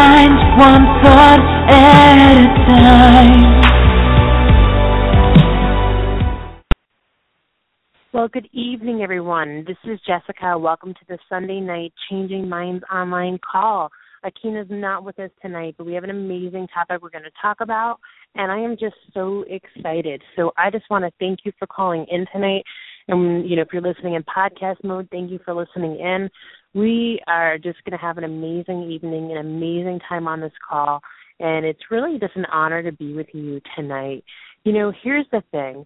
mind one thought at a time. Well, good evening, everyone. This is Jessica. Welcome to the Sunday night Changing Minds online call. Akina's not with us tonight, but we have an amazing topic we're going to talk about, and I am just so excited. So I just want to thank you for calling in tonight. And, you know, if you're listening in podcast mode, thank you for listening in. We are just going to have an amazing evening, an amazing time on this call, and it's really just an honor to be with you tonight. You know, here's the thing.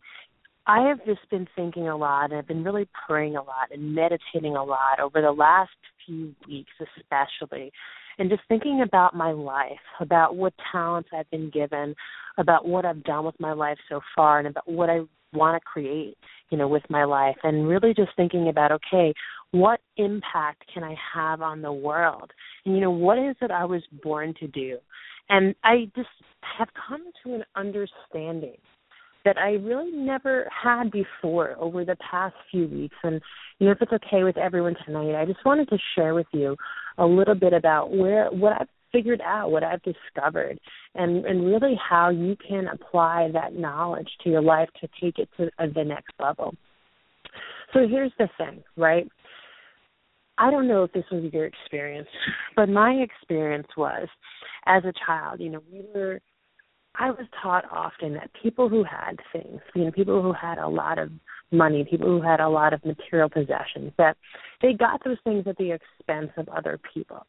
I have just been thinking a lot and I've been really praying a lot and meditating a lot over the last few weeks especially and just thinking about my life, about what talents I've been given, about what I've done with my life so far, and about what I want to create, you know, with my life, and really just thinking about, okay, what impact can I have on the world? And, you know, what is it I was born to do? And I just have come to an understanding that I really never had before over the past few weeks. And you know, if it's okay with everyone tonight, I just wanted to share with you a little bit about where what I've figured out, what I've discovered, and and really how you can apply that knowledge to your life to take it to uh, the next level. So here's the thing, right? I don't know if this was your experience, but my experience was as a child, you know, we were I was taught often that people who had things, you know, people who had a lot of money, people who had a lot of material possessions, that they got those things at the expense of other people.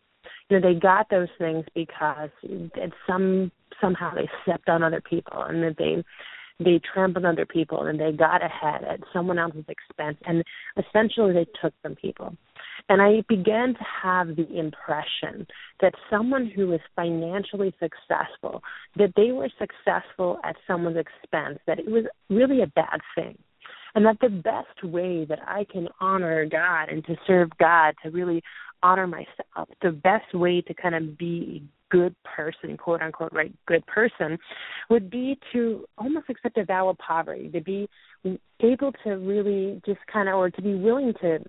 You know, they got those things because at some somehow they stepped on other people and that they they trampled other people and they got ahead at someone else's expense and essentially they took from people. And I began to have the impression that someone who was financially successful, that they were successful at someone's expense, that it was really a bad thing. And that the best way that I can honor God and to serve God, to really honor myself, the best way to kind of be a good person, quote unquote, right, good person, would be to almost accept a vow of poverty, to be able to really just kind of, or to be willing to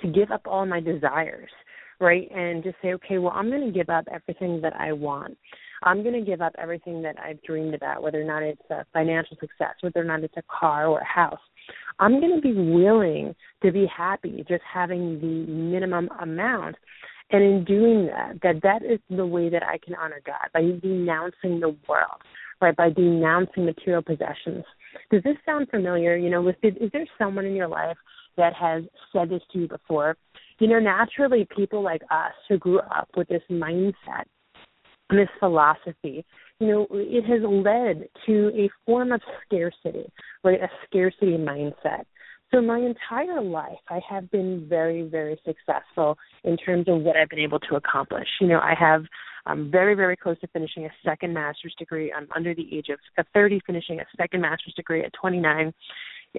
to give up all my desires, right? And just say, okay, well, I'm going to give up everything that I want. I'm going to give up everything that I've dreamed about, whether or not it's a financial success, whether or not it's a car or a house. I'm going to be willing to be happy just having the minimum amount. And in doing that, that that is the way that I can honor God by denouncing the world, right? By denouncing material possessions. Does this sound familiar? You know, is there someone in your life that has said this to you before. You know, naturally, people like us who grew up with this mindset this philosophy, you know, it has led to a form of scarcity, right? A scarcity mindset. So my entire life, I have been very, very successful in terms of what I've been able to accomplish. You know, I have I'm very, very close to finishing a second master's degree. I'm under the age of 30, finishing a second master's degree at 29.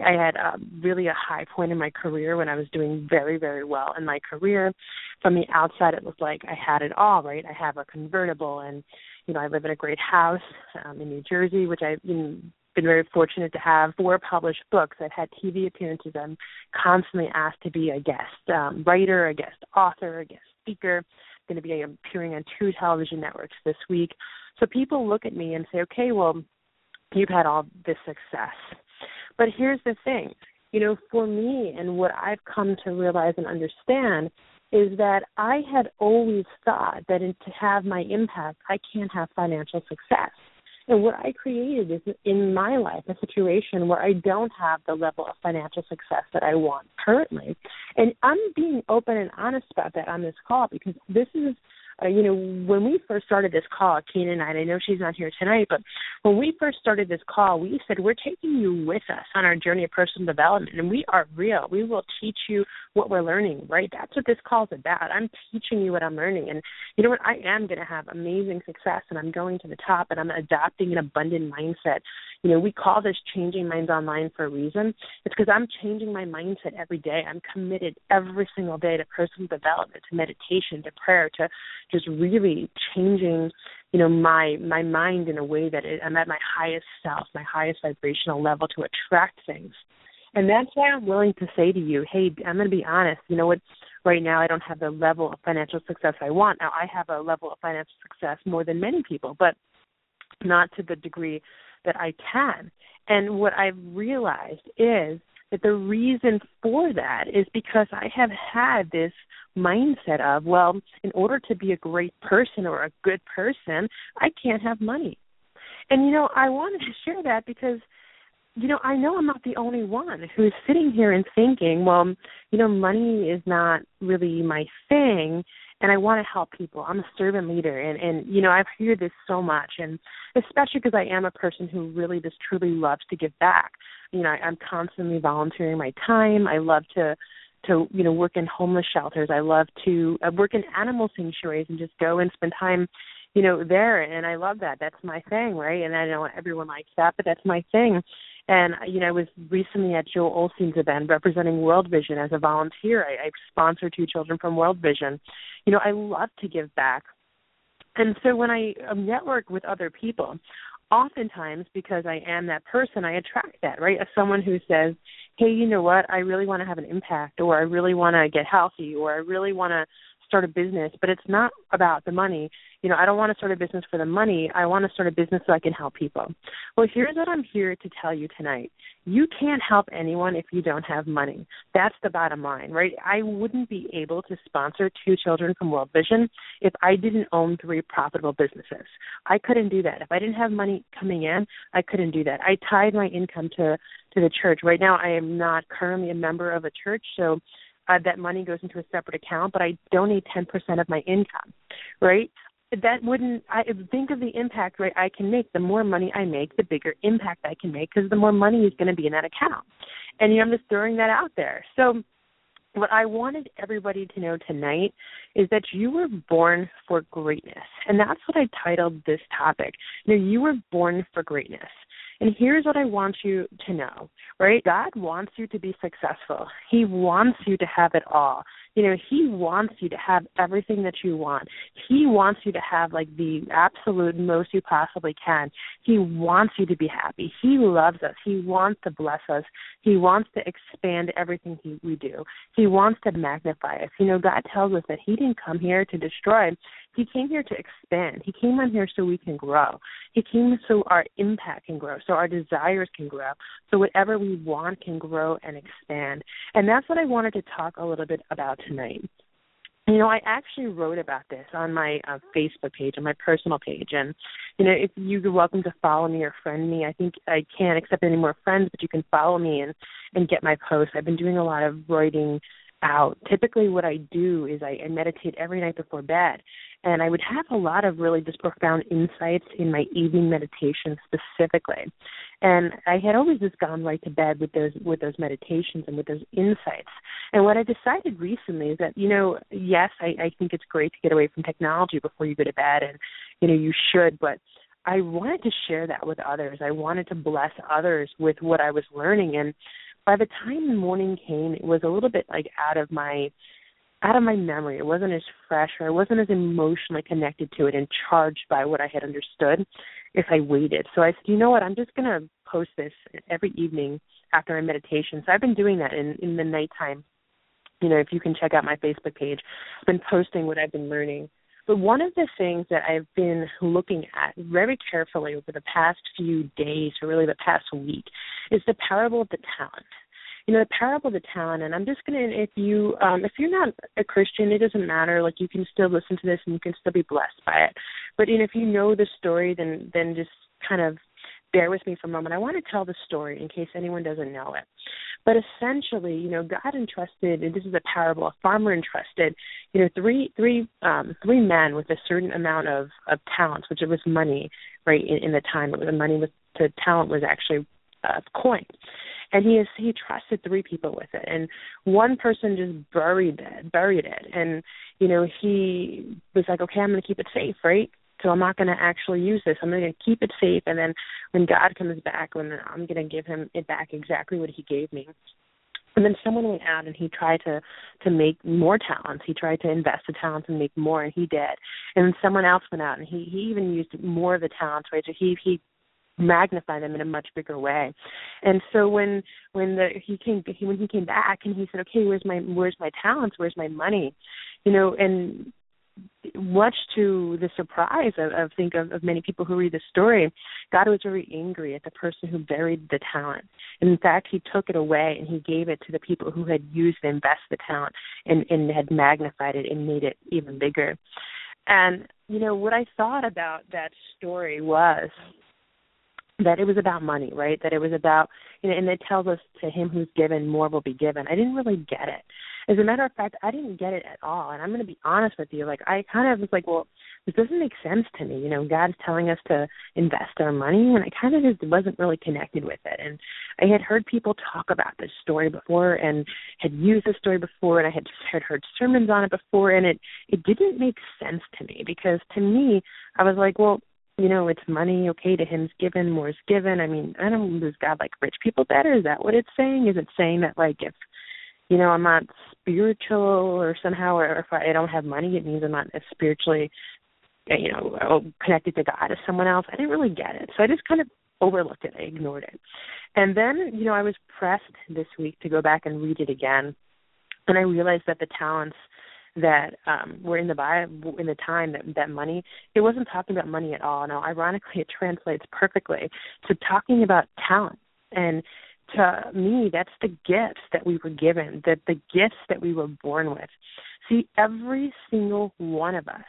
I had um, really a high point in my career when I was doing very, very well in my career. From the outside, it looked like I had it all, right? I have a convertible, and you know, I live in a great house um, in New Jersey, which I've been been very fortunate to have four published books. I've had TV appearances. I'm constantly asked to be a guest um, writer, a guest author, a guest speaker. I'm going to be appearing on two television networks this week. So people look at me and say, okay, well, you've had all this success but here's the thing you know, for me and what I've come to realize and understand is that I had always thought that in, to have my impact, I can't have financial success. And what I created is in my life a situation where I don't have the level of financial success that I want currently. And I'm being open and honest about that on this call because this is uh, you know, when we first started this call, Keen and I, I know she's not here tonight, but when we first started this call, we said we're taking you with us on our journey of personal development, and we are real. We will teach you what we're learning, right? That's what this call is about. I'm teaching you what I'm learning, and you know what? I am going to have amazing success, and I'm going to the top, and I'm adopting an abundant mindset. You know, we call this changing minds online for a reason. It's because I'm changing my mindset every day. I'm committed every single day to personal development, to meditation, to prayer, to just really changing you know my my mind in a way that it, I'm at my highest self, my highest vibrational level to attract things. And that's why I'm willing to say to you, hey, I'm going to be honest. You know what? right now I don't have the level of financial success I want. Now I have a level of financial success more than many people, but not to the degree that I can. And what I've realized is that the reason for that is because I have had this mindset of, well, in order to be a great person or a good person, I can't have money. And you know, I wanted to share that because you know, I know I'm not the only one who's sitting here and thinking, well, you know, money is not really my thing and I want to help people. I'm a servant leader and and you know, I've heard this so much and especially because I am a person who really just truly loves to give back. You know, I, I'm constantly volunteering my time. I love to to you know work in homeless shelters. I love to uh, work in animal sanctuaries and just go and spend time you know there and I love that. That's my thing, right? And I know everyone likes that, but that's my thing. And you know, I was recently at Joel Osteen's event representing World Vision as a volunteer. I, I sponsor two children from World Vision. You know, I love to give back. And so when I uh, network with other people, oftentimes because I am that person, I attract that, right? As someone who says, "Hey, you know what? I really want to have an impact, or I really want to get healthy, or I really want to start a business, but it's not about the money. You know, I don't want to start a business for the money. I want to start a business so I can help people. Well, here's what I'm here to tell you tonight. You can't help anyone if you don't have money. That's the bottom line, right? I wouldn't be able to sponsor two children from World Vision if I didn't own three profitable businesses. I couldn't do that. If I didn't have money coming in, I couldn't do that. I tied my income to to the church. Right now I am not currently a member of a church, so uh, that money goes into a separate account, but I donate 10% of my income, right? That wouldn't, I think of the impact, right, I can make. The more money I make, the bigger impact I can make because the more money is going to be in that account. And, you know, I'm just throwing that out there. So, what I wanted everybody to know tonight is that you were born for greatness. And that's what I titled this topic. You know, you were born for greatness. And here's what I want you to know, right? God wants you to be successful. He wants you to have it all. You know, He wants you to have everything that you want. He wants you to have like the absolute most you possibly can. He wants you to be happy. He loves us. He wants to bless us. He wants to expand everything he, we do. He wants to magnify us. You know, God tells us that He didn't come here to destroy. He came here to expand. He came on here so we can grow. He came so our impact can grow, so our desires can grow, so whatever we want can grow and expand. And that's what I wanted to talk a little bit about tonight. You know, I actually wrote about this on my uh, Facebook page, on my personal page, and you know, if you're welcome to follow me or friend me. I think I can't accept any more friends, but you can follow me and and get my posts. I've been doing a lot of writing out. Typically, what I do is I, I meditate every night before bed, and I would have a lot of really just profound insights in my evening meditation specifically. And I had always just gone right to bed with those with those meditations and with those insights. And what I decided recently is that you know, yes, I, I think it's great to get away from technology before you go to bed, and you know you should, but I wanted to share that with others. I wanted to bless others with what I was learning and by the time the morning came, it was a little bit like out of my out of my memory. It wasn't as fresh or I wasn't as emotionally connected to it and charged by what I had understood if I waited. So I said, you know what, I'm just gonna post this every evening after my meditation. So I've been doing that in, in the nighttime. You know, if you can check out my Facebook page, I've been posting what I've been learning. But one of the things that I've been looking at very carefully over the past few days, or really the past week, is the parable of the talent. You know, the parable of the talent, and I'm just gonna if you um if you're not a Christian, it doesn't matter, like you can still listen to this and you can still be blessed by it. But you know, if you know the story then then just kind of bear with me for a moment. I want to tell the story in case anyone doesn't know it. But essentially, you know, God entrusted, and this is a parable. A farmer entrusted, you know, three three um, three men with a certain amount of of talents, which it was money, right? In, in the time, it was the money was the talent was actually uh, coin. And he is he trusted three people with it, and one person just buried it, buried it, and you know he was like, okay, I'm going to keep it safe, right? So I'm not going to actually use this. I'm going to keep it safe, and then when God comes back, when I'm going to give him it back exactly what He gave me. And then someone went out and he tried to to make more talents. He tried to invest the talents and make more, and he did. And then someone else went out and he he even used more of the talents, right? So he he magnify them in a much bigger way. And so when when the he came he, when he came back and he said, "Okay, where's my where's my talents? Where's my money?" You know, and much to the surprise of, of think of, of many people who read the story, God was very angry at the person who buried the talent. And in fact, He took it away and He gave it to the people who had used and invested the talent and, and had magnified it and made it even bigger. And you know what I thought about that story was that it was about money, right? That it was about, you know, and it tells us to him who's given, more will be given. I didn't really get it. As a matter of fact, I didn't get it at all. And I'm going to be honest with you. Like, I kind of was like, well, this doesn't make sense to me. You know, God's telling us to invest our money, and I kind of just wasn't really connected with it. And I had heard people talk about this story before and had used this story before, and I had had heard sermons on it before, and it it didn't make sense to me because to me, I was like, well, you know, it's money, okay, to him's given, more is given. I mean, I don't does God like rich people better? Is that what it's saying? Is it saying that like if you know, I'm not spiritual or somehow or if I don't have money it means I'm not as spiritually you know, connected to God as someone else. I didn't really get it. So I just kind of overlooked it. I ignored it. And then, you know, I was pressed this week to go back and read it again. And I realized that the talents that um were in the Bible in the time that that money it wasn't talking about money at all. Now ironically it translates perfectly to talking about talent. And to me that's the gifts that we were given, that the gifts that we were born with. See, every single one of us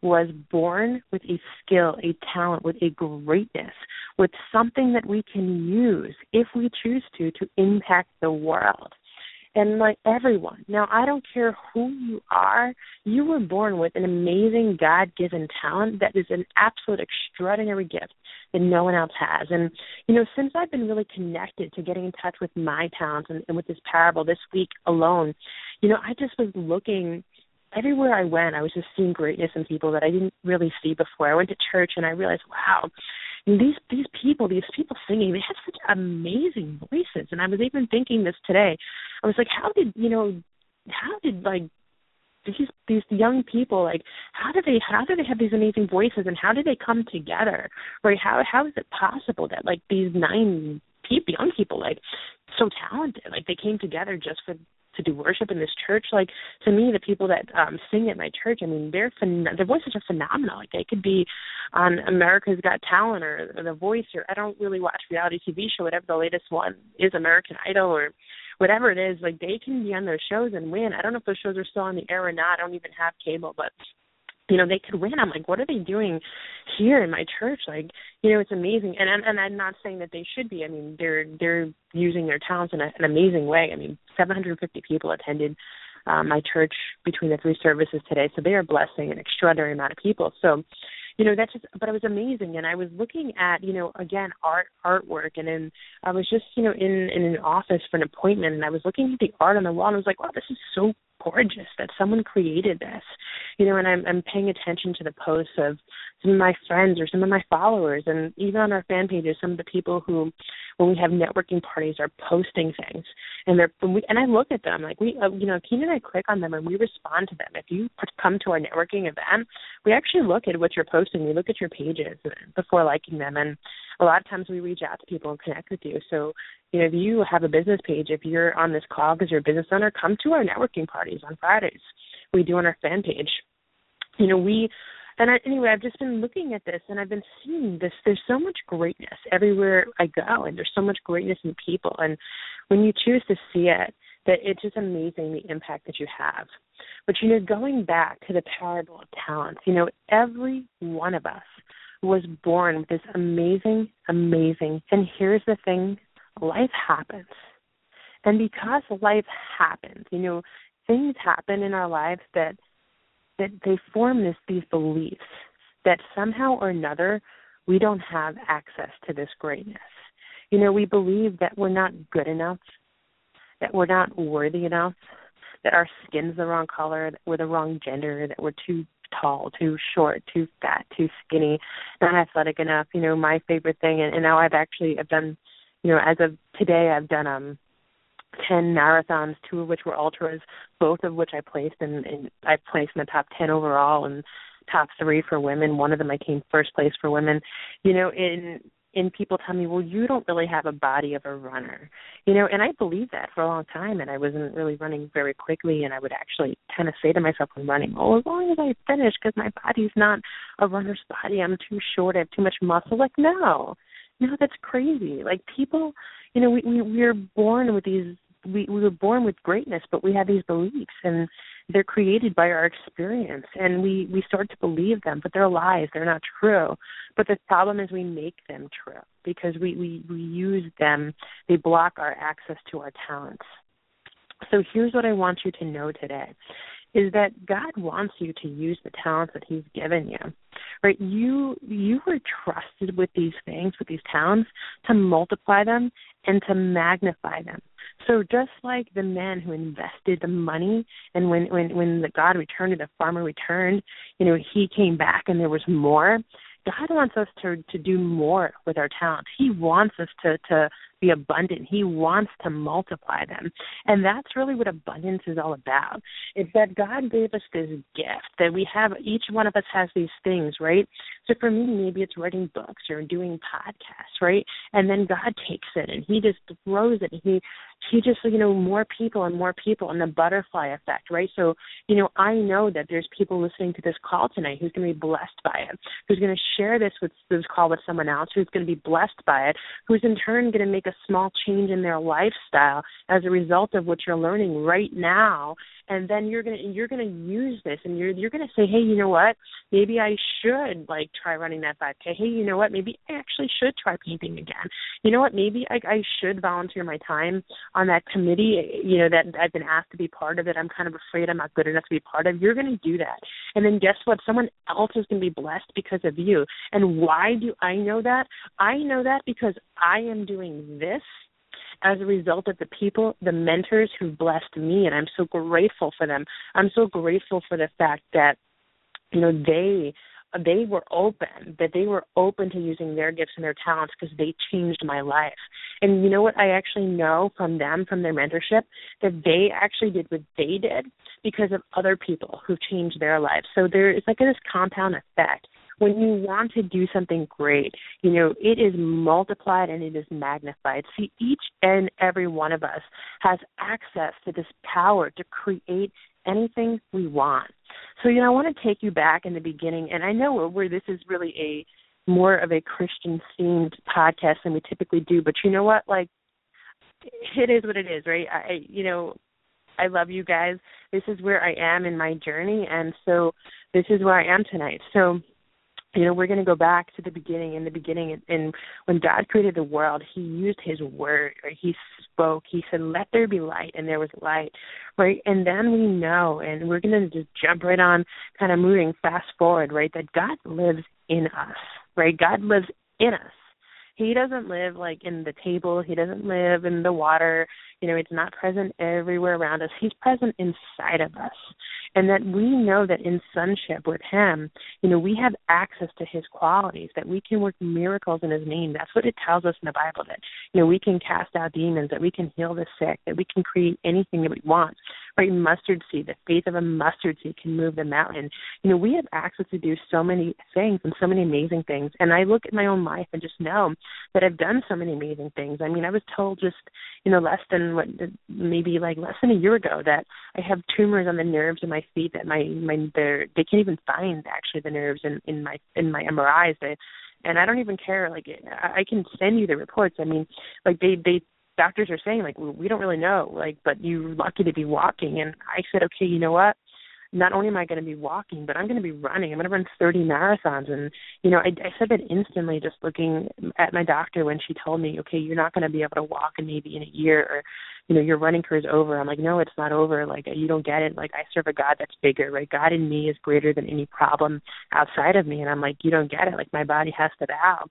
was born with a skill, a talent, with a greatness, with something that we can use if we choose to to impact the world and like everyone. Now, I don't care who you are, you were born with an amazing God given talent that is an absolute extraordinary gift that no one else has. And, you know, since I've been really connected to getting in touch with my talents and, and with this parable this week alone, you know, I just was looking everywhere I went, I was just seeing greatness in people that I didn't really see before. I went to church and I realized, wow, these these people, these people singing, they have such amazing voices. And I was even thinking this today. I was like, how did you know? How did like these these young people like how do they how do they have these amazing voices and how do they come together right how how is it possible that like these nine people young people like so talented like they came together just for to do worship in this church. Like to me, the people that um sing at my church, I mean, their phen- their voices are phenomenal. Like they could be on America's Got Talent or, or The Voice, or I don't really watch reality TV show, whatever the latest one is, American Idol or whatever it is. Like they can be on those shows and win. I don't know if those shows are still on the air or not. I don't even have cable, but you know they could win. I'm like what are they doing here in my church? Like you know it's amazing. And and, and i'm not saying that they should be. I mean they're they're using their talents in a, an amazing way. I mean 750 people attended um, my church between the three services today. So they are blessing an extraordinary amount of people. So you know that's just but it was amazing. And i was looking at you know again art artwork. And then i was just you know in in an office for an appointment. And i was looking at the art on the wall. And i was like wow this is so gorgeous that someone created this you know and i'm i'm paying attention to the posts of some of my friends or some of my followers and even on our fan pages some of the people who when we have networking parties are posting things and they're and, we, and i look at them like we uh, you know keen and i click on them and we respond to them if you come to our networking event we actually look at what you're posting we look at your pages before liking them and a lot of times we reach out to people and connect with you so you know, if you have a business page, if you're on this call because you're a business owner, come to our networking parties on Fridays. We do on our fan page. You know, we and I, anyway, I've just been looking at this and I've been seeing this. There's so much greatness everywhere I go, and there's so much greatness in people. And when you choose to see it, that it's just amazing the impact that you have. But you know, going back to the parable of talents, you know, every one of us was born with this amazing, amazing. And here's the thing life happens. And because life happens, you know, things happen in our lives that that they form this these beliefs that somehow or another we don't have access to this greatness. You know, we believe that we're not good enough, that we're not worthy enough, that our skin's the wrong color, that we're the wrong gender, that we're too tall, too short, too fat, too skinny, not athletic enough. You know, my favorite thing, and, and now I've actually I've done you know, as of today, I've done um ten marathons, two of which were ultras, both of which I placed in, in I placed in the top ten overall and top three for women. One of them I came first place for women. You know, in and people tell me, well, you don't really have a body of a runner, you know, and I believed that for a long time, and I wasn't really running very quickly, and I would actually kind of say to myself when running, oh, as long as I finish, because my body's not a runner's body, I'm too short, I have too much muscle. Like, no, no, that's crazy. Like people, you know, we we we're born with these we we were born with greatness, but we have these beliefs, and they're created by our experience, and we we start to believe them, but they're lies. They're not true. But the problem is we make them true because we we we use them. They block our access to our talents. So here's what I want you to know today is that God wants you to use the talents that He's given you. Right? You you were trusted with these things, with these talents, to multiply them and to magnify them. So just like the man who invested the money and when when when the God returned and the farmer returned, you know, he came back and there was more. God wants us to to do more with our talents. He wants us to to be abundant. He wants to multiply them. And that's really what abundance is all about. It's that God gave us this gift that we have each one of us has these things, right? So for me maybe it's writing books or doing podcasts, right? And then God takes it and he just throws it. And he he just you know more people and more people and the butterfly effect right? So you know i know that there's people listening to this call tonight who's going to be blessed by it who's going to share this with this call with someone else who's going to be blessed by it who's in turn going to make a small change in their lifestyle as a result of what you're learning right now. And then you're going to you're going to use this and you're you're going to say hey you know what? Maybe i should like try running that 5k hey you know what? Maybe i actually should try painting again. You know what? Maybe i i should volunteer my time on that committee you know that i've been asked to be part of it i'm kind of afraid i'm not good enough to be part of you're going to do that. And then guess what? Someone else is going to be blessed because of you. And why do i know that? I know that because i am doing this as a result of the people, the mentors who blessed me, and I'm so grateful for them. I'm so grateful for the fact that, you know, they they were open that they were open to using their gifts and their talents because they changed my life. And you know what i actually know from them from their mentorship? That they actually did what they did because of other people who changed their lives. So there is like this compound effect. When you want to do something great, you know, it is multiplied and it is magnified. See, each and every one of us has access to this power to create anything we want. So, you know, I want to take you back in the beginning, and I know where this is really a more of a Christian themed podcast than we typically do, but you know what? Like, it is what it is, right? I, you know, I love you guys. This is where I am in my journey, and so this is where I am tonight. So, you know we're going to go back to the beginning in the beginning and when god created the world he used his word or he spoke. He said let there be light and there was light right? And then we know and we're going to just jump right on kind of moving fast forward right that god lives in us right? God lives in us. He doesn't live like in the table. He doesn't live in the water you know it's not present everywhere around us. He's present inside of us. And that we know that in sonship with him you know we have access to his qualities that we can work miracles in his name. That's what it tells us in the bible that you know we can cast out demons that we can heal the sick that we can create anything that we want. Right? Mustard seed the faith of a mustard seed can move the mountain. You know we have access to do so many things and so many amazing things. And i look at my own life and just know that i've done so many amazing things. I mean i was told just you know less than what maybe like less than a year ago that i have tumors on the nerves in my feet that my my they're they can't even find actually the nerves in in my in my mris they and i don't even care like i can send you the reports. I mean like they they doctors are saying like we don't really know like but you're lucky to be walking and i said okay you know what not only am I going to be walking, but I'm going to be running. I'm going to run 30 marathons. And, you know, I, I said that instantly just looking at my doctor when she told me, okay, you're not going to be able to walk in maybe in a year or, you know, your running career is over. I'm like, no, it's not over. Like, you don't get it. Like, I serve a God that's bigger, right? God in me is greater than any problem outside of me. And I'm like, you don't get it. Like, my body has to bow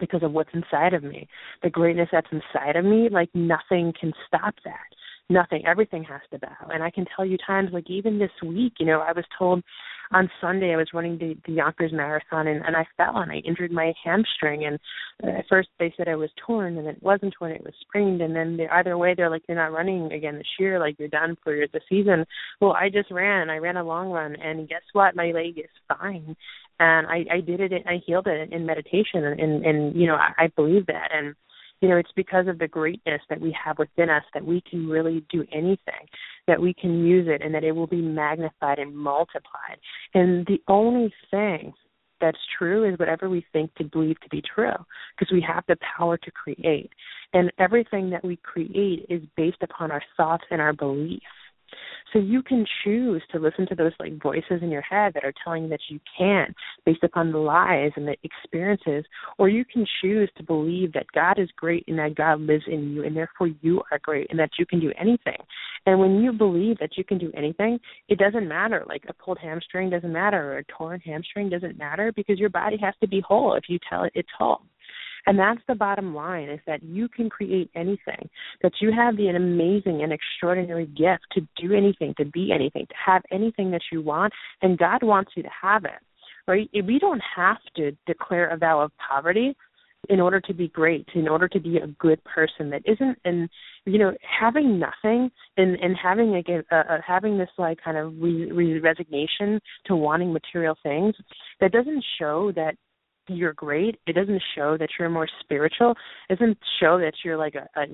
because of what's inside of me. The greatness that's inside of me, like, nothing can stop that nothing everything has to bow and i can tell you times like even this week you know i was told on Sunday I was running the, the Yonkers Marathon and, and I fell and I injured my hamstring and uh, at first they said I was torn and it wasn't torn, it was sprained and then they, either way they're like you're not running again this year, like you're done for the season. Well, I just ran. I ran a long run and guess what? My leg is fine. And I, I did it I healed it in meditation and, and, and you know, I, I believe that and you know it's because of the greatness that we have within us that we can really do anything that we can use it and that it will be magnified and multiplied. And the only thing that's true is whatever we think to believe to be true because we have the power to create. And everything that we create is based upon our thoughts and our beliefs so you can choose to listen to those like voices in your head that are telling you that you can't based upon the lies and the experiences, or you can choose to believe that God is great and that God lives in you and therefore you are great and that you can do anything. And when you believe that you can do anything, it doesn't matter. Like a pulled hamstring doesn't matter or a torn hamstring doesn't matter because your body has to be whole if you tell it it's whole. And that's the bottom line is that you can create anything, that you have the amazing and extraordinary gift to do anything, to be anything, to have anything that you want, and God wants you to have it. Right? We don't have to declare a vow of poverty in order to be great, in order to be a good person that isn't and you know having nothing and and having like a, having this like kind of re, re, resignation to wanting material things that doesn't show that you're great. It doesn't show that you're more spiritual. It doesn't show that you're like a, a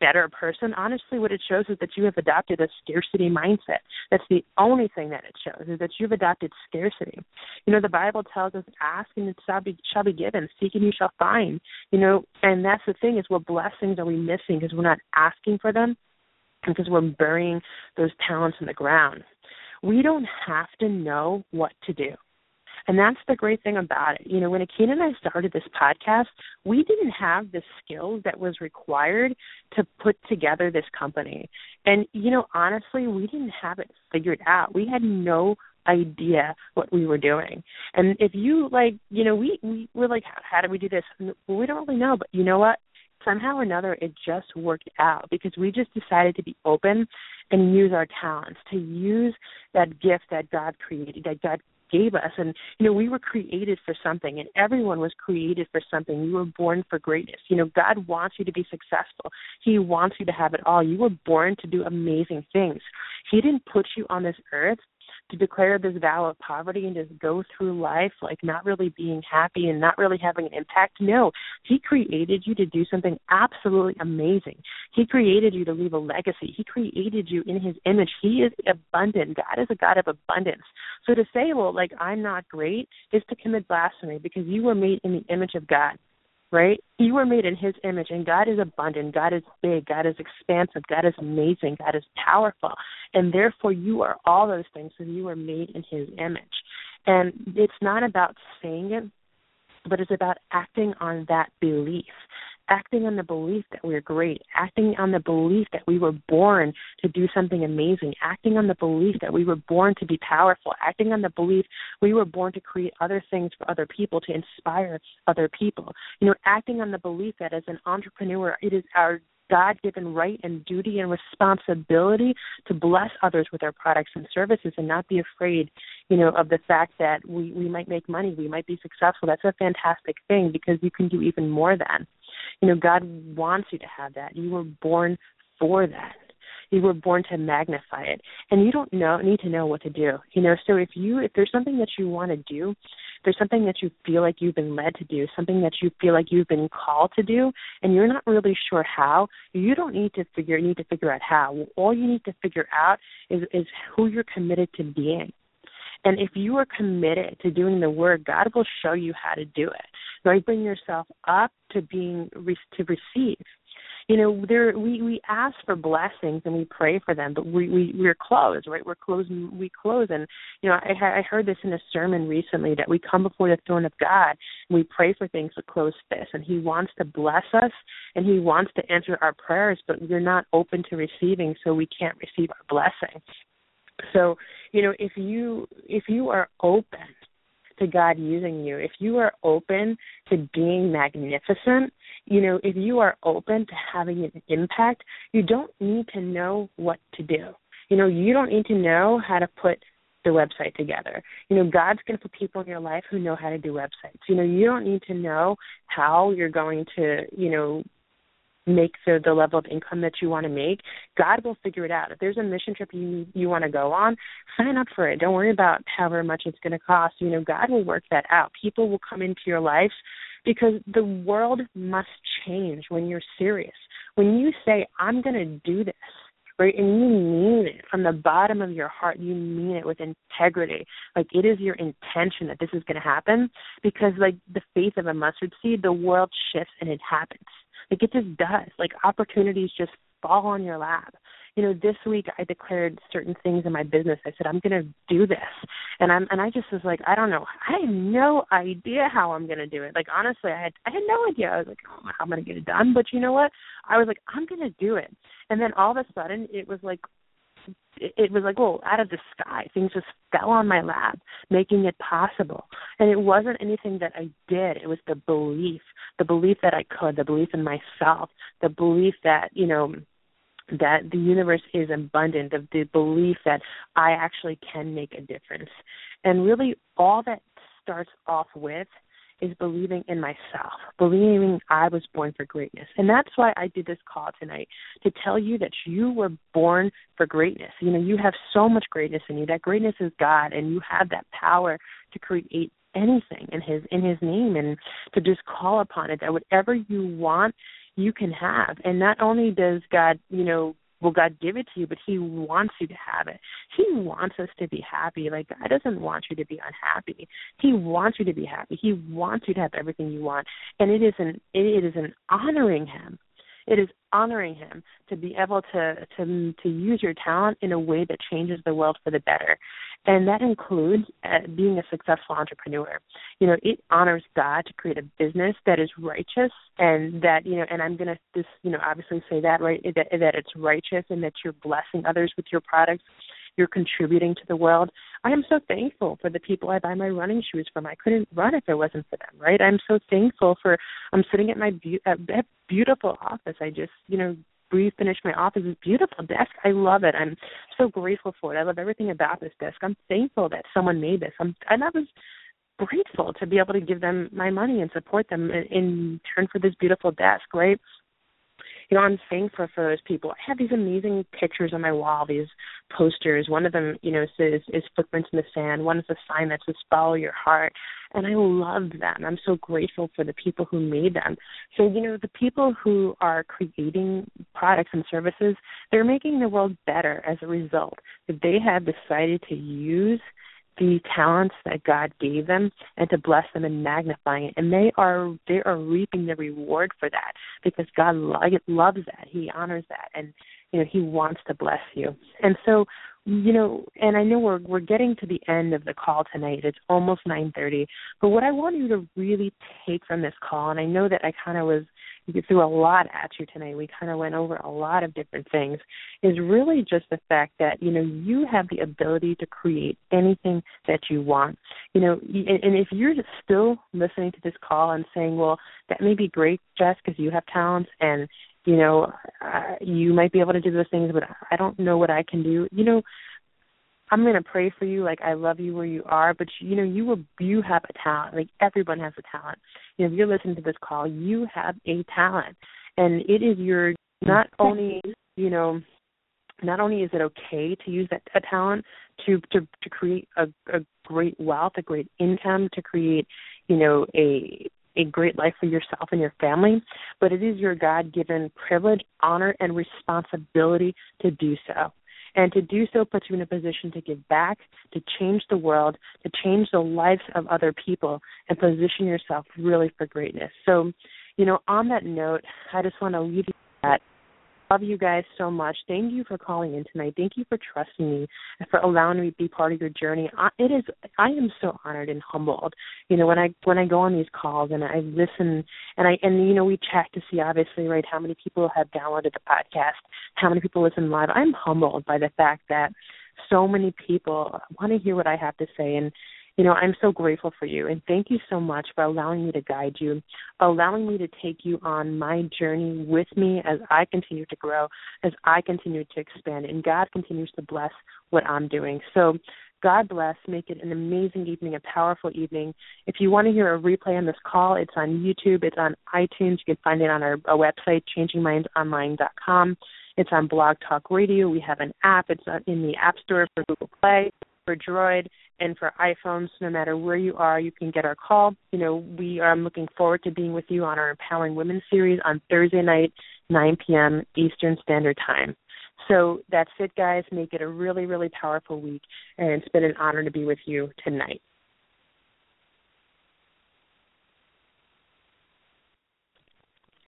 better person. Honestly, what it shows is that you have adopted a scarcity mindset. That's the only thing that it shows is that you've adopted scarcity. You know, the Bible tells us, "Ask and it shall be shall be given; seek and you shall find." You know, and that's the thing is, what blessings are we missing because we're not asking for them, because we're burying those talents in the ground. We don't have to know what to do. And that's the great thing about it. You know, when Akina and I started this podcast, we didn't have the skills that was required to put together this company. And, you know, honestly, we didn't have it figured out. We had no idea what we were doing. And if you like, you know, we we were like, how, how do we do this? We don't really know, but you know what? Somehow or another, it just worked out because we just decided to be open and use our talents, to use that gift that God created, that God gave us. And you know we were created for something and everyone was created for something. You were born for greatness. You know god wants you to be successful. He wants you to have it all. You were born to do amazing things. He didn't put you on this earth to declare this vow of poverty and just go through life like not really being happy and not really having an impact. No, He created you to do something absolutely amazing. He created you to leave a legacy. He created you in His image. He is abundant. God is a God of abundance. So to say, well, like I'm not great, is to commit blasphemy because you were made in the image of God right? You were made in His image, and God is abundant, God is big, God is expansive, God is amazing, God is powerful, and therefore you are all those things, and you were made in His image. And it's not about saying it, but it's about acting on that belief acting on the belief that we're great, acting on the belief that we were born to do something amazing, acting on the belief that we were born to be powerful, acting on the belief we were born to create other things for other people, to inspire other people. You know, acting on the belief that as an entrepreneur, it is our God given right and duty and responsibility to bless others with our products and services and not be afraid, you know, of the fact that we, we might make money, we might be successful. That's a fantastic thing because you can do even more than. You know, God wants you to have that. You were born for that. You were born to magnify it. And you don't know need to know what to do. You know, so if you if there's something that you want to do, there's something that you feel like you've been led to do, something that you feel like you've been called to do, and you're not really sure how, you don't need to figure need to figure out how. All you need to figure out is is who you're committed to being. And if you are committed to doing the work, God will show you how to do it. Bring yourself up to being to receive. You know, there we we ask for blessings and we pray for them, but we we we're closed, right? We're closed. We close, and you know, I I heard this in a sermon recently that we come before the throne of God and we pray for things with closed fists, and He wants to bless us and He wants to answer our prayers, but we're not open to receiving, so we can't receive our blessing. So, you know, if you if you are open to God using you, if you are open to being magnificent, you know, if you are open to having an impact, you don't need to know what to do. You know, you don't need to know how to put the website together. You know, God's going to put people in your life who know how to do websites. You know, you don't need to know how you're going to, you know, make the the level of income that you want to make, God will figure it out. If there's a mission trip you you want to go on, sign up for it. Don't worry about however much it's going to cost. You know, God will work that out. People will come into your life because the world must change when you're serious. When you say I'm going to do this, right? And you mean it from the bottom of your heart. You mean it with integrity. Like it is your intention that this is going to happen because, like the faith of a mustard seed, the world shifts and it happens. Like it just does. Like opportunities just fall on your lap. You know, this week I declared certain things in my business. I said I'm going to do this, and I'm and I just was like, I don't know. I had no idea how I'm going to do it. Like honestly, I had I had no idea. I was like, oh, how am I going to get it done? But you know what? I was like, I'm going to do it. And then all of a sudden, it was like it was like, well, out of the sky, things just fell on my lap, making it possible. And it wasn't anything that I did. It was the belief, the belief that I could, the belief in myself, the belief that, you know, that the universe is abundant, of the belief that I actually can make a difference. And really, all that starts off with is believing in myself, believing I was born for greatness. And that's why I did this call tonight to tell you that you were born for greatness. You know, you have so much greatness in you. That greatness is God and you have that power to create anything in his in his name and to just call upon it that whatever you want you can have. And not only does God, you know, will God give it to you, but He wants you to have it. He wants us to be happy. Like God doesn't want you to be unhappy. He wants you to be happy. He wants you to have everything you want, and it is an it is an honoring Him. It is honoring Him to be able to to to use your talent in a way that changes the world for the better and that includes uh, being a successful entrepreneur. You know, it honors God to create a business that is righteous, and that you know, and I'm going to just you know obviously say that right that that it's righteous and that you're blessing others with your products. You're contributing to the world. I am so thankful for the people I buy my running shoes from. I couldn't run if it wasn't for them, right? I'm so thankful for. I'm sitting at my be- at beautiful office. I just, you know, refinish finished my office. It's beautiful desk. I love it. I'm so grateful for it. I love everything about this desk. I'm thankful that someone made this. I'm and I was grateful to be able to give them my money and support them in, in turn for this beautiful desk, right? You know, I'm thankful for those people. I have these amazing pictures on my wall, these posters. One of them, you know, says is footprints in the sand. One is a sign that says follow your heart. And I love them. I'm so grateful for the people who made them. So, you know, the people who are creating products and services, they're making the world better as a result. That they have decided to use the talents that God gave them and to bless them and magnify it. And they are they are reaping the reward for that because God loves that. He honors that and you know he wants to bless you. And so you know, and I know we're we're getting to the end of the call tonight. It's almost 9:30. But what I want you to really take from this call and I know that I kind of was threw a lot at you tonight. We kind of went over a lot of different things. Is really just the fact that you know you have the ability to create anything that you want. You know, and if you're still listening to this call and saying, "Well, that may be great, Jess, because you have talents and you know uh, you might be able to do those things, but I don't know what I can do." You know, I'm gonna pray for you. Like I love you where you are, but you know you will you have a talent. Like everyone has a talent. You know, if you're listening to this call, you have a talent, and it is your not only you know not only is it okay to use that a talent to to to create a, a great wealth, a great income, to create you know a a great life for yourself and your family, but it is your God given privilege, honor, and responsibility to do so. And to do so puts you in a position to give back, to change the world, to change the lives of other people, and position yourself really for greatness. So, you know, on that note, I just want to leave you with that love you guys so much. Thank you for calling in tonight. Thank you for trusting me and for allowing me to be part of your journey. I, it is I am so honored and humbled. You know, when I when I go on these calls and I listen and I and you know we check to see obviously right how many people have downloaded the podcast, how many people listen live. I'm humbled by the fact that so many people want to hear what I have to say and you know, I'm so grateful for you and thank you so much for allowing me to guide you, allowing me to take you on my journey with me as I continue to grow, as I continue to expand, and God continues to bless what I'm doing. So God bless. Make it an amazing evening, a powerful evening. If you want to hear a replay on this call, it's on YouTube, it's on iTunes. You can find it on our, our website, changingmindsonline.com. It's on Blog Talk Radio. We have an app. It's in the App Store for Google Play, for Droid, and for iPhones. No matter where you are, you can get our call. You know, we are looking forward to being with you on our Empowering Women series on Thursday night, 9 p.m. Eastern Standard Time. So that's it, guys. Make it a really, really powerful week, and it's been an honor to be with you tonight.